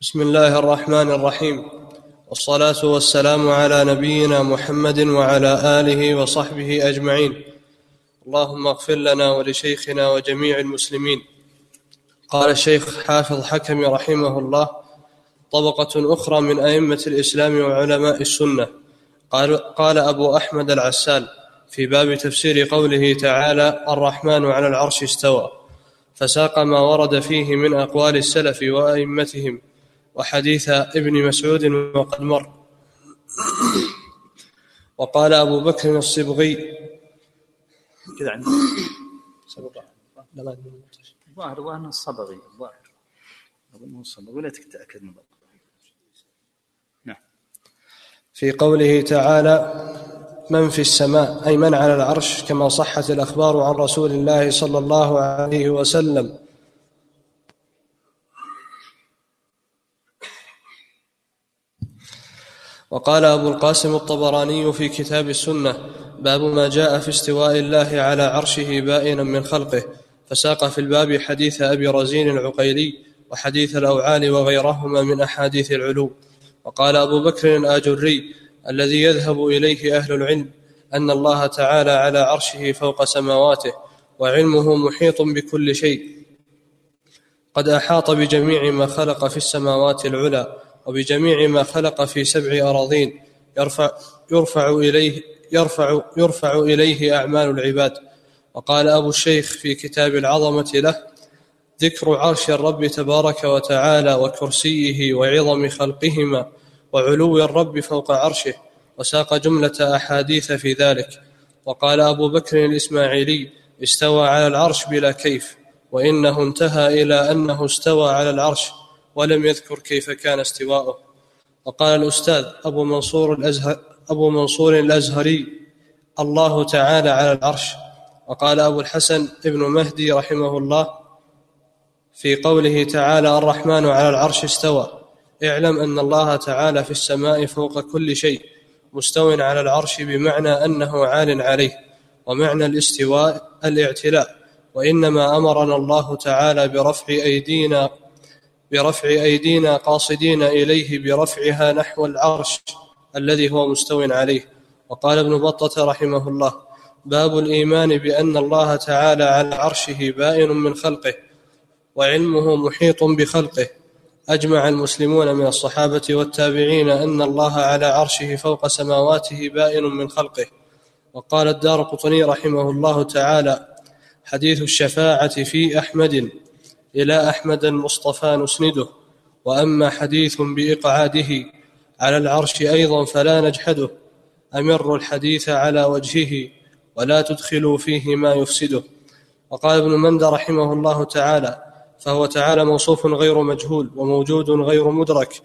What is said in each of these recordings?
بسم الله الرحمن الرحيم. والصلاة والسلام على نبينا محمد وعلى آله وصحبه أجمعين. اللهم اغفر لنا ولشيخنا وجميع المسلمين. قال الشيخ حافظ حكم رحمه الله طبقة أخرى من أئمة الإسلام وعلماء السنة. قال, قال أبو أحمد العسال في باب تفسير قوله تعالى الرحمن على العرش استوى. فساق ما ورد فيه من أقوال السلف وأئمتهم. وحديث ابن مسعود وقد مر. وقال أبو بكر الصبغي. كذا عندي. الظاهر الظاهر الصبغي الظاهر أظنه الصبغي ولا تتأكد من نعم. في قوله تعالى من في السماء أي من على العرش كما صحت الأخبار عن رسول الله صلى الله عليه وسلم. وقال أبو القاسم الطبراني في كتاب السنة باب ما جاء في استواء الله على عرشه بائنا من خلقه فساق في الباب حديث أبي رزين العقيلي وحديث الأوعال وغيرهما من أحاديث العلو وقال أبو بكر الآجري الذي يذهب إليه أهل العلم أن الله تعالى على عرشه فوق سماواته وعلمه محيط بكل شيء. قد أحاط بجميع ما خلق في السماوات العلى وبجميع ما خلق في سبع أراضين يرفع, يرفع إليه يرفع, يرفع إليه أعمال العباد. وقال أبو الشيخ في كتاب العظمة له ذكر عرش الرب تبارك وتعالى وكرسيه وعظم خلقهما وعلو الرب فوق عرشه وساق جملة أحاديث في ذلك. وقال أبو بكر الإسماعيلي استوى على العرش بلا كيف وإنه انتهى إلى أنه استوى على العرش ولم يذكر كيف كان استواؤه. وقال الأستاذ أبو منصور الأزهر أبو منصور الأزهري الله تعالى على العرش. وقال أبو الحسن ابن مهدي رحمه الله في قوله تعالى الرحمن على العرش استوى. اعلم أن الله تعالى في السماء فوق كل شيء مستو على العرش بمعنى أنه عال عليه. ومعنى الاستواء الإعتلاء. وإنما أمرنا الله تعالى برفع أيدينا برفع أيدينا قاصدين إليه برفعها نحو العرش الذي هو مستو عليه. وقال ابن بطة رحمه الله باب الإيمان بأن الله تعالى على عرشه بائن من خلقه وعلمه محيط بخلقه. أجمع المسلمون من الصحابة والتابعين أن الله على عرشه فوق سماواته بائن من خلقه. وقال الدار قطني رحمه الله تعالى حديث الشفاعة في أحمد. إلى أحمد المصطفى نسنده وأما حديث بإقعاده على العرش أيضا فلا نجحده أمر الحديث على وجهه ولا تدخلوا فيه ما يفسده. وقال ابن مند رحمه الله تعالى فهو تعالى موصوف غير مجهول وموجود غير مدرك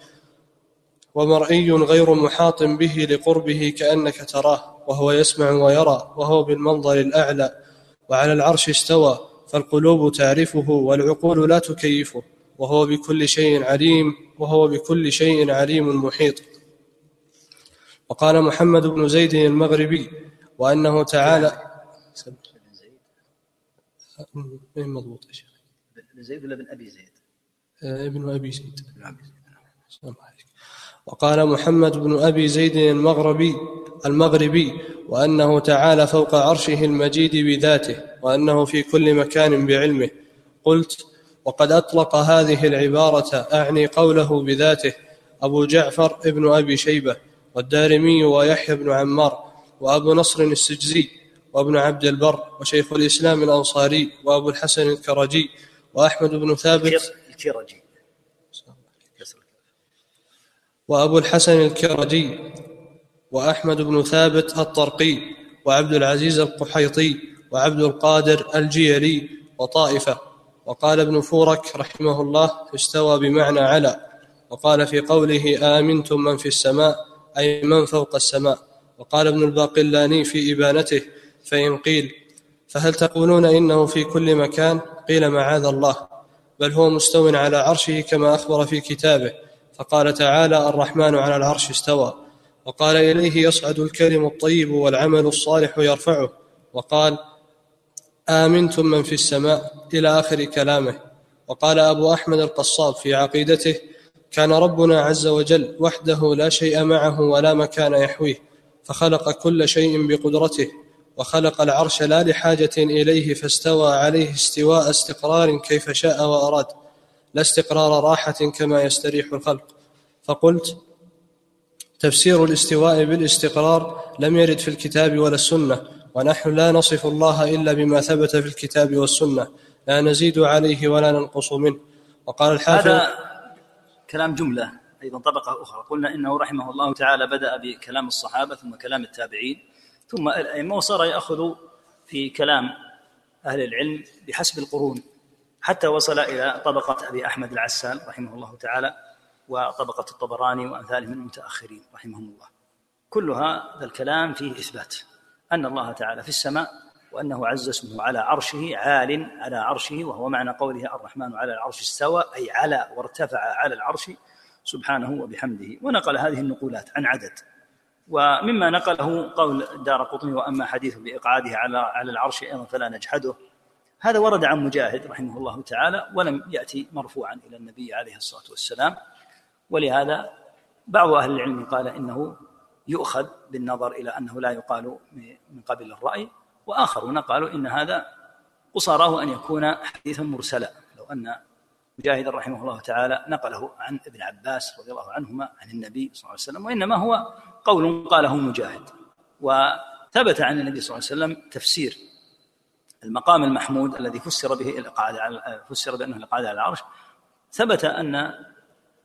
ومرئي غير محاط به لقربه كأنك تراه وهو يسمع ويرى وهو بالمنظر الأعلى وعلى العرش استوى فالقلوب تعرفه والعقول لا تكيفه وهو بكل شيء عليم وهو بكل شيء عليم محيط. وقال محمد بن زيد المغربي وأنه تعالى من مضبوط يا شيخ؟ زيد ولا بن أبي زيد؟ آه، ابن أبي زيد. وقال محمد بن أبي زيد المغربي المغربي وأنه تعالى فوق عرشه المجيد بذاته وأنه في كل مكان بعلمه. قلت وقد أطلق هذه العبارة أعني قوله بذاته أبو جعفر ابن أبي شيبة والدارمي ويحيى بن عمار وأبو نصر السجزي وابن عبد البر وشيخ الإسلام الأنصاري وأبو الحسن الكرجي وأحمد بن ثابت. الكرجي. وأبو الحسن الكرجي وأحمد بن ثابت الطرقي وعبد العزيز القحيطي وعبد القادر الجيلي وطائفة. وقال ابن فورك رحمه الله استوى بمعنى على. وقال في قوله آمنتم من في السماء أي من فوق السماء. وقال ابن الباقلاني في إبانته فإن قيل فهل تقولون إنه في كل مكان؟ قيل معاذ الله. بل هو مستو على عرشه كما أخبر في كتابه. فقال تعالى الرحمن على العرش استوى. وقال إليه يصعد الكلم الطيب والعمل الصالح يرفعه. وقال آمنتم من في السماء إلى آخر كلامه. وقال أبو أحمد القصاب في عقيدته كان ربنا عز وجل وحده لا شيء معه ولا مكان يحويه. فخلق كل شيء بقدرته. وخلق العرش لا لحاجة إليه فاستوى عليه استواء استقرار كيف شاء وأراد. لا استقرار راحة كما يستريح الخلق. فقلت تفسير الاستواء بالاستقرار لم يرد في الكتاب ولا السنة ونحن لا نصف الله إلا بما ثبت في الكتاب والسنة. لا نزيد عليه ولا ننقص منه. وقال الحافظ هذا كلام جملة أيضا طبقة أخرى. قلنا إنه رحمه الله تعالى بدأ بكلام الصحابة ثم كلام التابعين. ثم الأئمة وصار يأخذ في كلام أهل العلم بحسب القرون. حتى وصل إلى طبقة أبي أحمد العسال رحمه الله تعالى وطبقة الطبراني وأمثاله من المتأخرين رحمهم الله. كل هذا الكلام فيه إثبات. أن الله تعالى في السماء وأنه عز اسمه على عرشه عال على عرشه وهو معنى قوله الرحمن على العرش استوى أي على وارتفع على العرش سبحانه وبحمده. ونقل هذه النقولات عن عدد. ومما نقله قول دار قطني وأما حديث بإقعاده على على العرش أيضا فلا نجحده. هذا ورد عن مجاهد رحمه الله تعالى ولم يأتي مرفوعا إلى النبي عليه الصلاة والسلام. ولهذا بعض أهل العلم قال إنه يؤخذ بالنظر إلى أنه لا يقال من قبل الرأي وآخرون قالوا إن هذا قصاراه أن يكون حديثا مرسلا. لو أن مجاهد رحمه الله تعالى نقله عن ابن عباس رضي الله عنهما عن النبي صلى الله عليه وسلم وإنما هو قول قاله مجاهد. وثبت عن النبي صلى الله عليه وسلم تفسير المقام المحمود الذي فسر به الإقعاد على فسر بأنه الإقعاد على العرش ثبت أن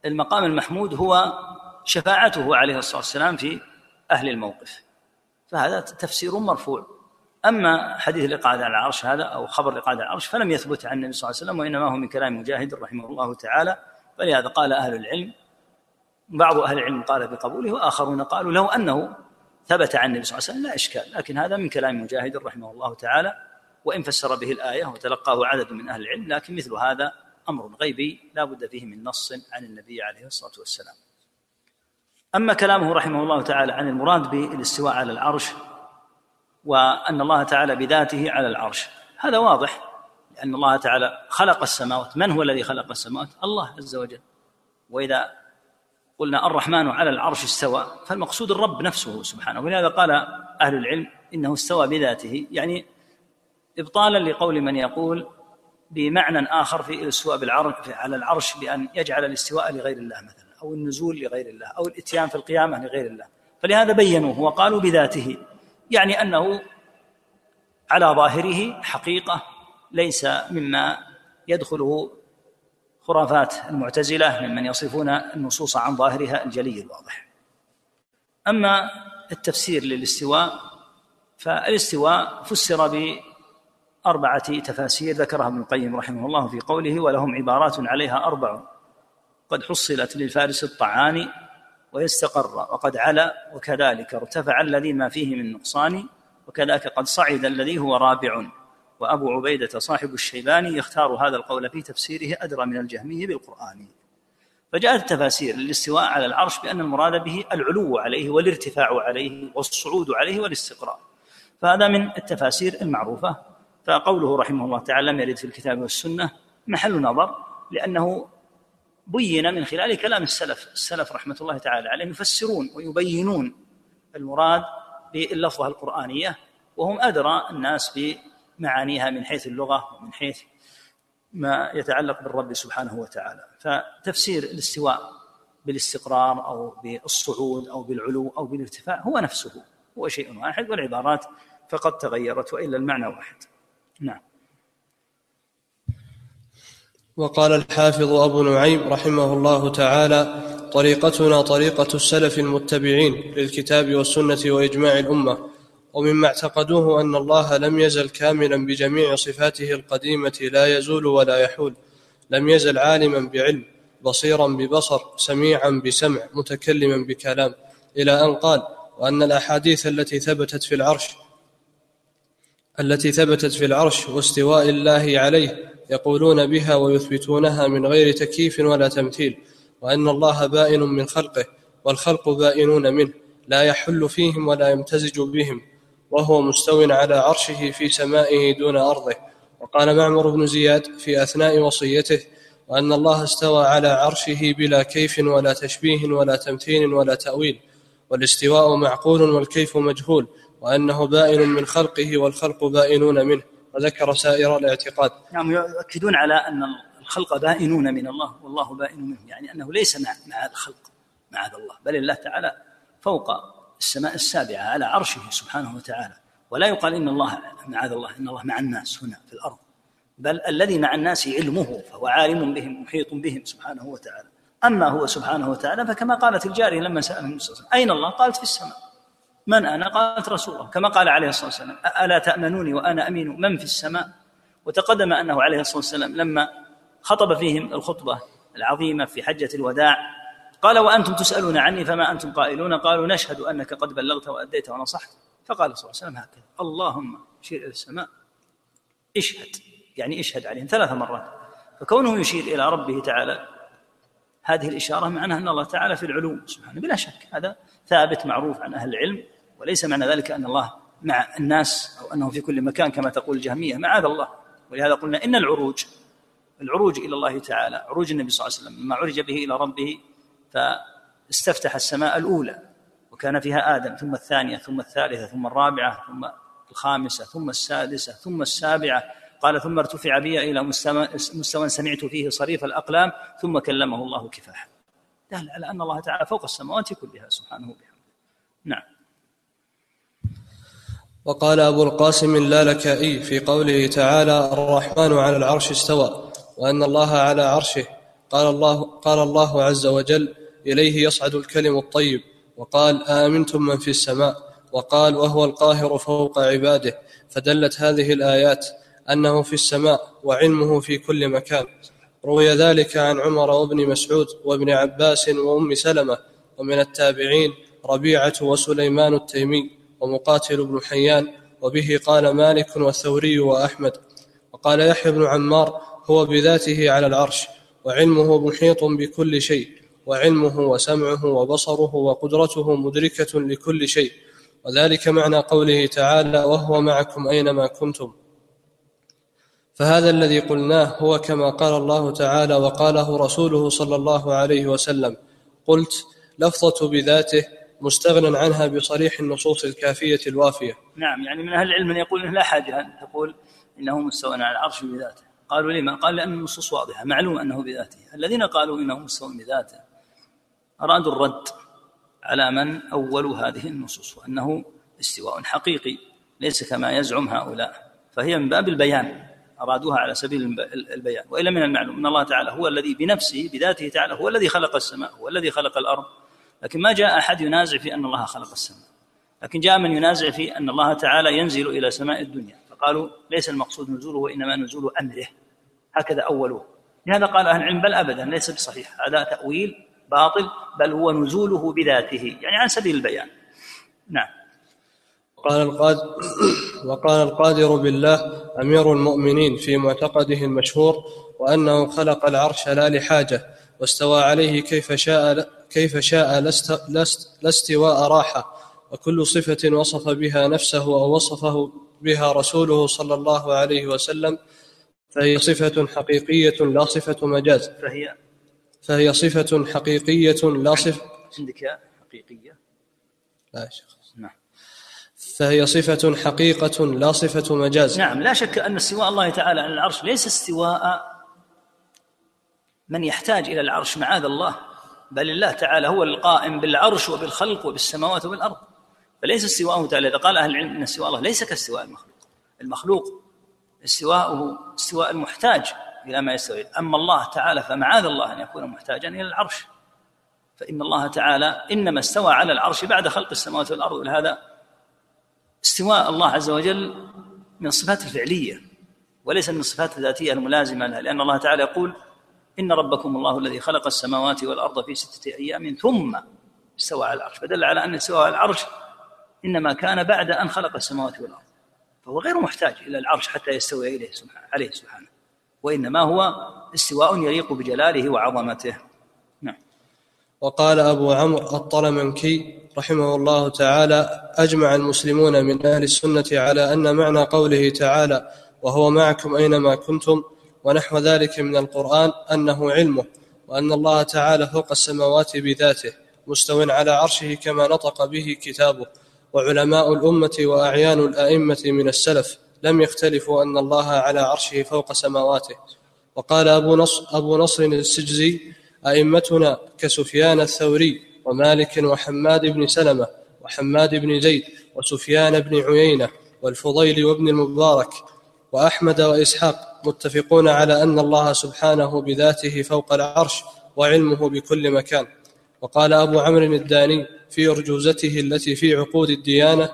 المقام المحمود هو شفاعته عليه الصلاة والسلام في أهل الموقف. فهذا تفسير مرفوع. أما حديث الإقعاد على العرش هذا أو خبر الإقعاد على العرش فلم يثبت عن النبي صلى الله عليه وسلم وإنما هو من كلام مجاهد رحمه الله تعالى. فلهذا قال أهل العلم بعض أهل العلم قال بقبوله وآخرون قالوا لو أنه ثبت عن النبي صلى الله عليه وسلم لا إشكال لكن هذا من كلام مجاهد رحمه الله تعالى. وإن فسر به الآية وتلقاه عدد من أهل العلم لكن مثل هذا أمر غيبي لا بد فيه من نص عن النبي عليه الصلاة والسلام. أما كلامه رحمه الله تعالى عن المراد بالاستواء على العرش وأن الله تعالى بذاته على العرش هذا واضح لأن الله تعالى خلق السماوات. من هو الذي خلق السماوات؟ الله عز وجل. وإذا قلنا الرحمن على العرش استوى فالمقصود الرب نفسه سبحانه ولهذا قال أهل العلم إنه استوى بذاته يعني إبطالا لقول من يقول بمعنى آخر في الاستواء بالعرش على العرش بأن يجعل الاستواء لغير الله مثلا أو النزول لغير الله أو الإتيان في القيامة لغير الله. فلهذا بينوه وقالوا بذاته يعني أنه على ظاهره حقيقة ليس مما يدخله خرافات المعتزلة ممن يصفون النصوص عن ظاهرها الجلي الواضح. أما التفسير للاستواء فالاستواء فسر بأربعة تفاسير ذكرها ابن القيم رحمه الله في قوله ولهم عبارات عليها أربع. قد حصلت للفارس الطعاني ويستقر وقد علا وكذلك ارتفع الذي ما فيه من نقصان وكذاك قد صعد الذي هو رابع. وأبو عبيدة صاحب الشيباني يختار هذا القول في تفسيره أدرى من الجهمي بالقرآن. فجاءت التفاسير للاستواء على العرش بأن المراد به العلو عليه والارتفاع عليه والصعود عليه والاستقرار. فهذا من التفاسير المعروفة. فقوله رحمه الله تعالى لم يرد في الكتاب والسنة محل نظر لأنه بين من خلال كلام السلف السلف رحمة الله تعالى عليهم يفسرون ويبينون المراد باللفظة القرآنية وهم أدرى الناس بمعانيها من حيث اللغة ومن حيث ما يتعلق بالرب سبحانه وتعالى. فتفسير الاستواء بالاستقرار أو بالصعود أو بالعلو أو بالارتفاع هو نفسه هو شيء واحد والعبارات فقد تغيرت وإلا المعنى واحد. نعم. وقال الحافظ أبو نعيم رحمه الله تعالى طريقتنا طريقة السلف المتبعين للكتاب والسنة وإجماع الأمة ومما اعتقدوه أن الله لم يزل كاملا بجميع صفاته القديمة لا يزول ولا يحول لم يزل عالما بعلم بصيرا ببصر سميعا بسمع متكلما بكلام إلى أن قال وأن الأحاديث التي ثبتت في العرش التي ثبتت في العرش واستواء الله عليه يقولون بها ويثبتونها من غير تكييف ولا تمثيل وأن الله بائن من خلقه والخلق بائنون منه لا يحل فيهم ولا يمتزج بهم وهو مستو على عرشه في سمائه دون أرضه. وقال معمر بن زياد في أثناء وصيته وأن الله استوى على عرشه بلا كيف ولا تشبيه ولا تمثيل ولا تأويل والاستواء معقول والكيف مجهول وأنه بائن من خلقه والخلق بائنون منه وذكر سائر الاعتقاد. نعم يؤكدون على أن الخلق بائنون من الله والله بائن منهم يعني أنه ليس مع مع الخلق معاذ الله بل الله تعالى فوق السماء السابعة على عرشه سبحانه وتعالى. ولا يقال إن الله معاذ الله إن الله مع الناس هنا في الأرض بل الذي مع الناس علمه فهو عالم بهم محيط بهم سبحانه وتعالى. أما هو سبحانه وتعالى فكما قالت الجارية لما سأل النبي صلى الله عليه وسلم أين الله؟ قالت في السماء. من أنا؟ قالت رسول الله كما قال عليه الصلاة والسلام ألا تأمنوني وأنا أمين من في السماء؟ وتقدم أنه عليه الصلاة والسلام لما خطب فيهم الخطبة العظيمة في حجة الوداع قال وأنتم تسألون عني فما أنتم قائلون؟ قالوا نشهد أنك قد بلغت وأديت ونصحت. فقال صلى الله عليه وسلم هكذا اللهم شير إلى السماء اشهد. يعني اشهد عليهم ثلاث مرات. فكونه يشير إلى ربه تعالى هذه الإشارة معناها أن الله تعالى في العلو سبحانه بلا شك هذا ثابت معروف عن أهل العلم. وليس معنى ذلك أن الله مع الناس أو أنه في كل مكان كما تقول الجهمية معاذ الله. ولهذا قلنا إن العروج العروج إلى الله تعالى عروج النبي صلى الله عليه وسلم لما عرج به إلى ربه فاستفتح السماء الأولى وكان فيها آدم ثم الثانية ثم الثالثة ثم الرابعة ثم الخامسة ثم السادسة ثم السابعة. قال ثم ارتفع بي إلى مستوى سمعت فيه صريف الأقلام ثم كلمه الله كفاحا. دل على أن الله تعالى فوق السماوات كلها سبحانه وبحمده. نعم. وقال أبو القاسم اللالكائي في قوله تعالى الرحمن على العرش استوى وأن الله على عرشه. قال الله, قال الله عز وجل إليه يصعد الكلم الطيب وقال آمنتم من في السماء وقال وهو القاهر فوق عباده. فدلت هذه الآيات أنه في السماء وعلمه في كل مكان. روي ذلك عن عمر وابن مسعود وابن عباس وأم سلمة ومن التابعين ربيعة وسليمان التيمي. ومقاتل بن حيان وبه قال مالك والثوري وأحمد. وقال يحيى بن عمار هو بذاته على العرش وعلمه محيط بكل شيء وعلمه وسمعه وبصره وقدرته مدركة لكل شيء. وذلك معنى قوله تعالى وهو معكم أينما كنتم فهذا الذي قلناه هو كما قال الله تعالى وقاله رسوله صلى الله عليه وسلم قلت لفظة بذاته مستغنى عنها بصريح النصوص الكافية الوافية. نعم يعني من أهل العلم من يقول إنه لا حاجة أن تقول إنه مستوى على العرش بذاته. قالوا لما؟ قال لأن النصوص واضحة معلوم أنه بذاته. الذين قالوا إنه مستوى بذاته أرادوا الرد على من أولوا هذه النصوص وأنه استواء حقيقي ليس كما يزعم هؤلاء. فهي من باب البيان أرادوها على سبيل البيان. وإلا من المعلوم أن الله تعالى هو الذي بنفسه بذاته تعالى هو الذي خلق السماء هو الذي خلق الأرض. لكن ما جاء أحد ينازع في أن الله خلق السماء. لكن جاء من ينازع في أن الله تعالى ينزل إلى سماء الدنيا. فقالوا ليس المقصود نزوله وإنما نزول أمره. هكذا أولوه لهذا قال أهل العلم بل أبدا ليس بصحيح. هذا تأويل باطل بل هو نزوله بذاته يعني عن سبيل البيان. نعم. وقال القادر, وقال القادر بالله أمير المؤمنين في معتقده المشهور وأنه خلق العرش لا لحاجة واستوى عليه كيف شاء كيف شاء لست لست لاستواء راحة وكل صفة وصف بها نفسه أو وصفه بها رسوله صلى الله عليه وسلم فهي صفة حقيقية لا صفة مجاز. فهي فهي صفة حقيقية لا صفة عندك حقيقية؟ لا يا شيخ. نعم. فهي صفة حقيقة لا صفة مجاز. نعم لا شك أن استواء الله تعالى على العرش ليس استواء من يحتاج إلى العرش معاذ الله. بل الله تعالى هو القائم بالعرش وبالخلق وبالسماوات وبالأرض فليس استواءه تعالى. إذا قال أهل العلم أن استواء الله ليس كاستواء المخلوق. المخلوق استواءه استواء المحتاج إلى ما يستوي. أما الله تعالى فمعاذ الله أن يكون محتاجا إلى العرش. فإن الله تعالى إنما استوى على العرش بعد خلق السماوات والأرض. ولهذا استواء الله عز وجل من الصفات الفعلية وليس من الصفات الذاتية الملازمة لها. لأن الله تعالى يقول إن ربكم الله الذي خلق السماوات والأرض في ستة أيام ثم استوى على العرش. فدل على أن استوى على العرش إنما كان بعد أن خلق السماوات والأرض. فهو غير محتاج إلى العرش حتى يستوي إليه سبحانه عليه سبحانه. وإنما هو استواء يليق بجلاله وعظمته. نعم. وقال أبو عمرو الطلمنكي رحمه الله تعالى أجمع المسلمون من أهل السنة على أن معنى قوله تعالى وهو معكم أينما كنتم ونحو ذلك من القرآن أنه علمه وأن الله تعالى فوق السماوات بذاته مستو على عرشه كما نطق به كتابه. وعلماء الأمة وأعيان الأئمة من السلف لم يختلفوا أن الله على عرشه فوق سماواته. وقال أبو نصر, أبو نصر السجزي أئمتنا كسفيان الثوري ومالك وحماد بن سلمة وحماد بن زيد وسفيان بن عيينة والفضيل وابن المبارك وأحمد وإسحاق متفقون على أن الله سبحانه بذاته فوق العرش وعلمه بكل مكان. وقال أبو عمرو الداني في أرجوزته التي في عقود الديانة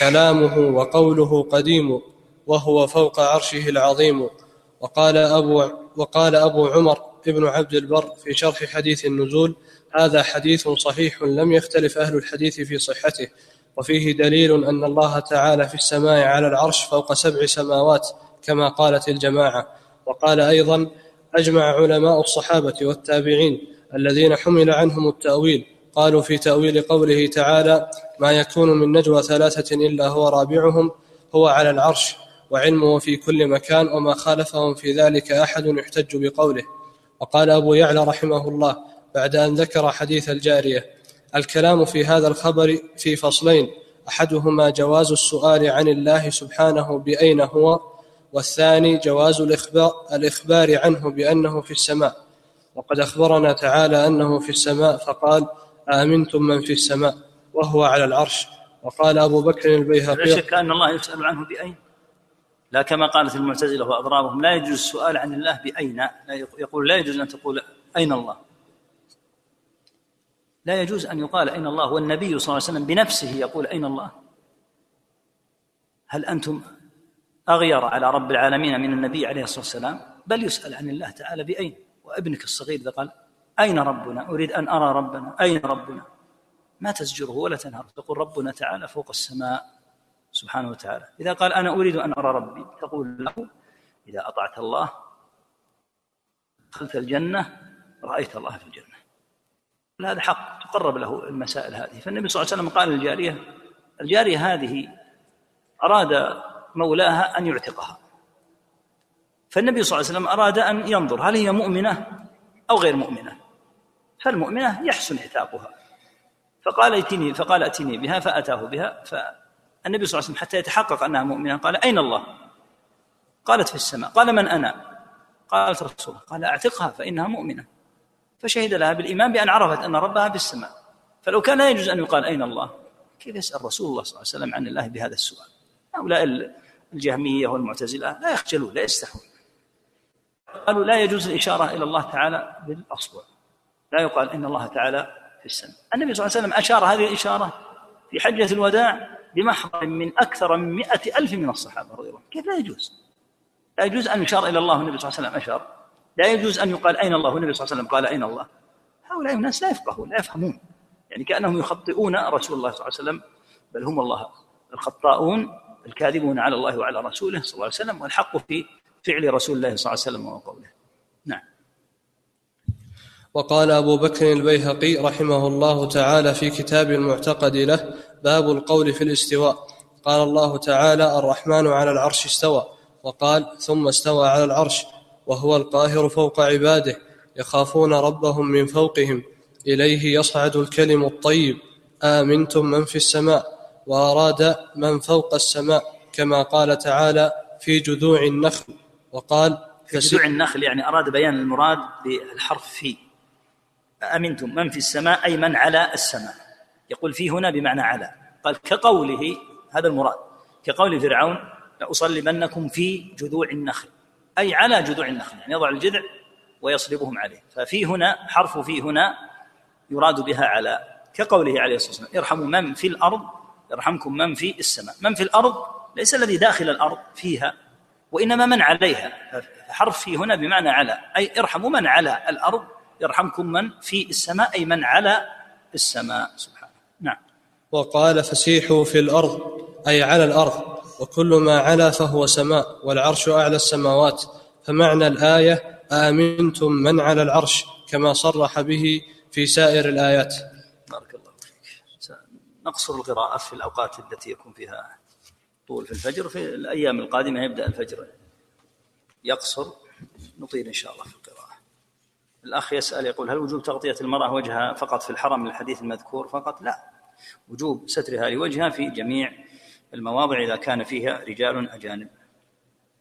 كلامه وقوله قديم وهو فوق عرشه العظيم. وقال أبو, وقال أبو عمر ابن عبد البر في شرح حديث النزول هذا حديث صحيح لم يختلف أهل الحديث في صحته. وفيه دليل أن الله تعالى في السماء على العرش فوق سبع سماوات. كما قالت الجماعة. وقال أيضا أجمع علماء الصحابة والتابعين الذين حمل عنهم التأويل. قالوا في تأويل قوله تعالى ما يكون من نجوى ثلاثة إلا هو رابعهم هو على العرش وعلمه في كل مكان وما خالفهم في ذلك أحد يحتج بقوله. وقال أبو يعلى رحمه الله بعد أن ذكر حديث الجارية الكلام في هذا الخبر في فصلين أحدهما جواز السؤال عن الله سبحانه بأين هو والثاني جواز الإخبار, الإخبار عنه بأنه في السماء. وقد أخبرنا تعالى أنه في السماء فقال آمنتم من في السماء وهو على العرش. وقال أبو بكر البيهقي لا شك أن الله يسأل عنه بأين؟ لا كما قالت المعتزلة وأضرابهم لا يجوز السؤال عن الله بأين؟ لا يقول لا يجوز أن تقول أين الله. لا يجوز أن يقال أين الله والنبي صلى الله عليه وسلم بنفسه يقول أين الله. هل أنتم أغير على رب العالمين من النبي عليه الصلاة والسلام بل يسأل عن الله تعالى بأين؟ وابنك الصغير إذا قال أين ربنا؟ أريد أن أرى ربنا أين ربنا؟ ما تزجره ولا تنهره تقول ربنا تعالى فوق السماء سبحانه وتعالى. إذا قال أنا أريد أن أرى ربي تقول له إذا أطعت الله دخلت الجنة رأيت الله في الجنة. هذا حق؟ تقرب له المسائل هذه. فالنبي صلى الله عليه وسلم قال للجارية الجارية هذه أراد مولاها أن يعتقها. فالنبي صلى الله عليه وسلم أراد أن ينظر هل هي مؤمنة أو غير مؤمنة؟ فالمؤمنة يحسن عتاقها. فقال ائتني فقال ائتني بها فأتاه بها فالنبي صلى الله عليه وسلم حتى يتحقق أنها مؤمنة قال أين الله؟ قالت في السماء. قال من أنا؟ قالت رسول الله قال أعتقها فإنها مؤمنة. فشهد لها بالإيمان بأن عرفت أن ربها في السماء. فلو كان لا يجوز أن يقال أين الله كيف يسأل رسول الله صلى الله عليه وسلم عن الله بهذا السؤال؟ هؤلاء الجهمية والمعتزلة لا يخجلون لا يستحون. قالوا لا يجوز الإشارة إلى الله تعالى بالأصبع. لا يقال إن الله تعالى في السماء. النبي صلى الله عليه وسلم أشار هذه الإشارة في حجة الوداع بمحضر من أكثر من مئة ألف من الصحابة رضي الله كيف لا يجوز؟ لا يجوز أن يشار إلى الله والنبي صلى الله عليه وسلم أشار. لا يجوز أن يقال أين الله والنبي صلى الله عليه وسلم قال أين الله. هؤلاء الناس لا يفقهون لا يفهمون. يعني كأنهم يخطئون رسول الله صلى الله عليه وسلم بل هم الله الخطاؤون الكاذبون على الله وعلى رسوله صلى الله عليه وسلم والحق في فعل رسول الله صلى الله عليه وسلم وقوله. نعم. وقال أبو بكر البيهقي رحمه الله تعالى في كتاب المعتقد له باب القول في الاستواء. قال الله تعالى الرحمن على العرش استوى. وقال ثم استوى على العرش وهو القاهر فوق عباده يخافون ربهم من فوقهم إليه يصعد الكلم الطيب آمنتم من في السماء؟ وأراد من فوق السماء كما قال تعالى في جذوع النخل وقال في جذوع النخل يعني أراد بيان المراد بالحرف في. امنتم من في السماء أي من على السماء؟ يقول في هنا بمعنى على. قال كقوله هذا المراد. كقول فرعون لأصلبنكم في جذوع النخل. أي على جذوع النخل يعني يضع الجذع ويصلبهم عليه. ففي هنا حرف في هنا يراد بها على. كقوله عليه الصلاة والسلام ارحموا من في الأرض يرحمكم من في السماء. من في الأرض ليس الذي داخل الأرض فيها وإنما من عليها. حرف في هنا بمعنى على أي ارحموا من على الأرض يرحمكم من في السماء أي من على السماء. سبحانه نعم. وقال فسيحوا في الأرض أي على الأرض وكل ما علا فهو سماء والعرش أعلى السماوات. فمعنى الآية آمنتم من على العرش كما صرح به في سائر فيك نقصر القراءة في الأوقات التي يكون فيها طول في الفجر في الأيام القادمة يبدأ الفجر. يقصر نطيل إن شاء الله في القراءة. الأخ يسأل يقول هل وجوب تغطية المرأة وجهها فقط في الحرم الحديث المذكور؟ فقط لا. وجوب سترها لوجهها في جميع المواضع إذا كان فيها رجال أجانب.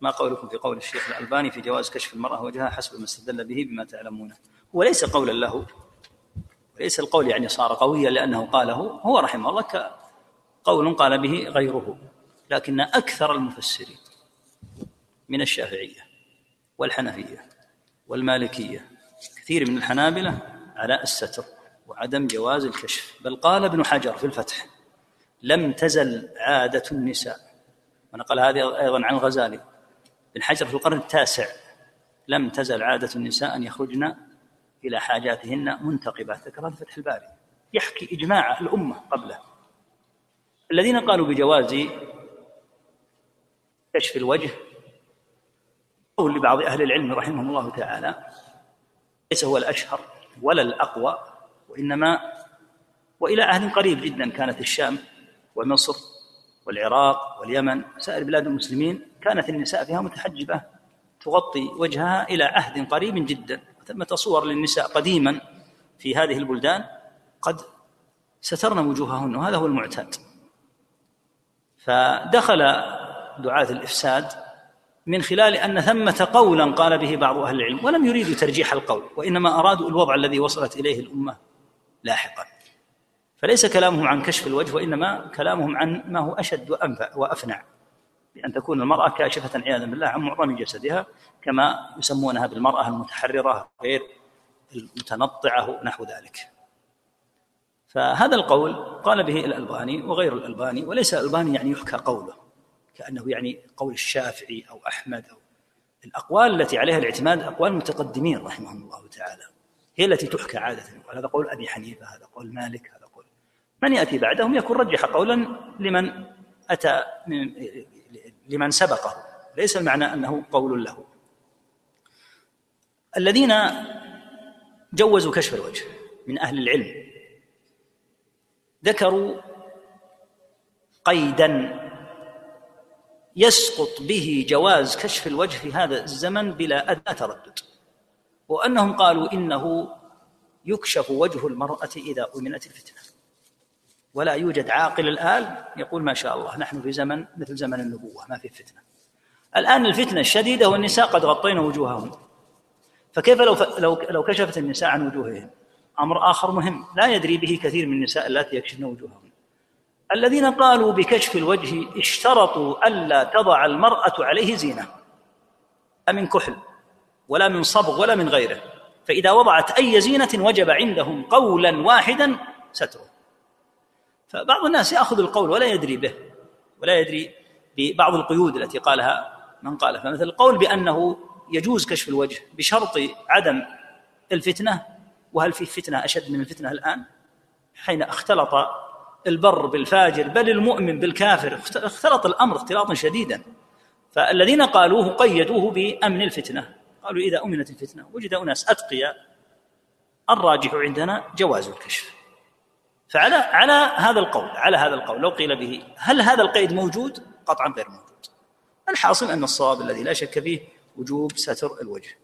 ما قولكم في قول الشيخ الألباني في جواز كشف المرأة وجهها حسب ما استدل به بما تعلمونه. هو ليس قولا له. ليس القول يعني صار قويا لأنه قاله هو رحمه الله قول قال به غيره لكن أكثر المفسرين من الشافعية والحنفية والمالكية كثير من الحنابلة على الستر وعدم جواز الكشف بل قال ابن حجر في الفتح لم تزل عادة النساء ونقل هذه أيضا عن الغزالي بن حجر في القرن التاسع لم تزل عادة النساء أن يخرجن إلى حاجاتهن منتقبات. ذكر هذا فتح الباري. يحكي إجماع الأمة قبله. الذين قالوا بجواز كشف الوجه قول لبعض أهل العلم رحمهم الله تعالى ليس هو الأشهر ولا الأقوى وإنما وإلى عهد قريب جدا كانت الشام ومصر والعراق واليمن سائر بلاد المسلمين كانت النساء فيها متحجبة تغطي وجهها إلى عهد قريب جدا. ثمة صور للنساء قديما في هذه البلدان قد سترن وجوههن وهذا هو المعتاد. فدخل دعاة الإفساد من خلال أن ثمة قولا قال به بعض أهل العلم ولم يريدوا ترجيح القول وإنما أرادوا الوضع الذي وصلت إليه الأمة لاحقا. فليس كلامهم عن كشف الوجه وإنما كلامهم عن ما هو أشد وأنفع وأفنع. بأن تكون المرأة كاشفة عياذا بالله عن معظم جسدها كما يسمونها بالمرأة المتحررة غير المتنطعة نحو ذلك. فهذا القول قال به الألباني وغير الألباني وليس الألباني يعني يحكى قوله كأنه يعني قول الشافعي أو أحمد أو الأقوال التي عليها الاعتماد أقوال المتقدمين رحمهم الله تعالى هي التي تحكى عادة. هذا قول أبي حنيفة هذا قول مالك هذا قول من يأتي بعدهم يكون رجح قولا لمن أتى من لمن سبقه. ليس المعنى أنه قول له. الذين جوزوا كشف الوجه من أهل العلم ذكروا قيدا يسقط به جواز كشف الوجه في هذا الزمن بلا أدنى تردد. وأنهم قالوا إنه يكشف وجه المرأة إذا أمنت الفتنة. ولا يوجد عاقل الآن يقول ما شاء الله نحن في زمن مثل زمن النبوة ما في فتنة. الآن الفتنة الشديدة والنساء قد غطينا وجوههن فكيف لو لو لو كشفت النساء عن وجوههن أمر آخر مهم لا يدري به كثير من النساء اللاتي يكشفن وجوههن الذين قالوا بكشف الوجه اشترطوا ألا تضع المرأة عليه زينة لا من كحل ولا من صبغ ولا من غيره. فإذا وضعت أي زينة وجب عندهم قولا واحدا ستره. فبعض الناس يأخذ القول ولا يدري به ولا يدري ببعض القيود التي قالها من قال فمثل القول بأنه يجوز كشف الوجه بشرط عدم الفتنة وهل في فتنة أشد من الفتنة الآن؟ حين اختلط البر بالفاجر بل المؤمن بالكافر اختلط الأمر اختلاطا شديدا. فالذين قالوه قيدوه بأمن الفتنة. قالوا إذا أمنت الفتنة وجد أناس اتقياء الراجح عندنا جواز الكشف. فعلى على هذا القول على هذا القول. لو قيل به هل هذا القيد موجود؟ قطعا غير موجود. الحاصل أن الصواب الذي لا شك فيه وجوب ستر الوجه.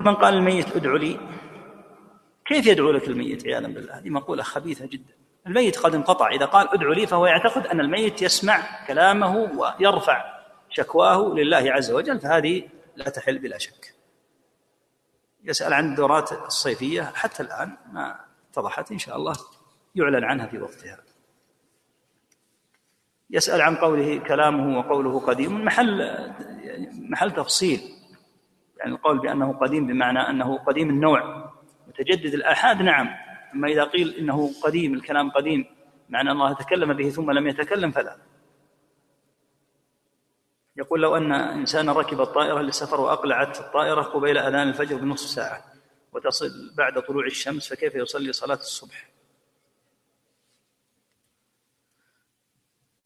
من قال الميت ادعو لي؟ كيف يدعو لك الميت؟ عياذا بالله. هذه مقولة خبيثة جدا. الميت قد انقطع. إذا قال ادعو لي فهو يعتقد أن الميت يسمع كلامه ويرفع شكواه لله عز وجل فهذه لا تحل بلا شك. يسأل عن الدورات الصيفية حتى الآن ما اتضحت إن شاء الله يعلن عنها في وقتها. يسأل عن قوله كلامه وقوله قديم محل محل تفصيل. يعني القول بأنه قديم بمعنى أنه قديم النوع متجدد الآحاد نعم. أما إذا قيل إنه قديم الكلام قديم معنى الله تكلم به ثم لم يتكلم فلا. يقول لو أن إنسانا ركب الطائرة للسفر وأقلعت الطائرة قبيل أذان الفجر بنصف ساعة وتصل بعد طلوع الشمس فكيف يصلي صلاة الصبح؟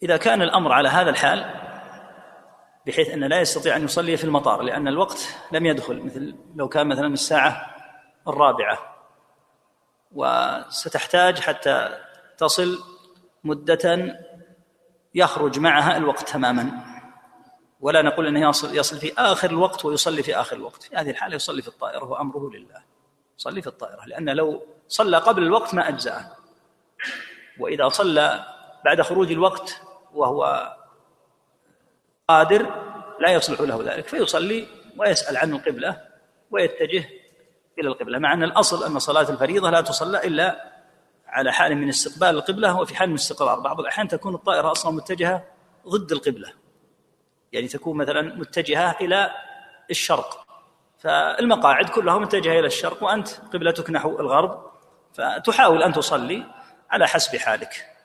إذا كان الأمر على هذا الحال بحيث أنه لا يستطيع أن يصلي في المطار لأن الوقت لم يدخل مثل لو كان مثلا الساعة الرابعة وستحتاج حتى تصل مدة يخرج معها الوقت تماما. ولا نقول إنه يصل يصل في آخر الوقت ويصلي في آخر الوقت. في هذه الحالة يصلي في الطائرة وامره لله. يصلي في الطائرة لأن لو صلى قبل الوقت ما أجزأه. وإذا صلى بعد خروج الوقت وهو قادر لا يصلح له ذلك. فيصلي ويسأل عن القبلة ويتجه إلى القبلة مع أن الأصل أن صلاة الفريضة لا تصلى إلا على حال من استقبال القبلة وفي حال من استقرار. بعض الأحيان تكون الطائرة أصلا متجهة ضد القبلة. يعني تكون مثلا متجهة إلى الشرق. فالمقاعد كلها متجهة إلى الشرق وأنت قبلتك نحو الغرب فتحاول أن تصلي على حسب حالك.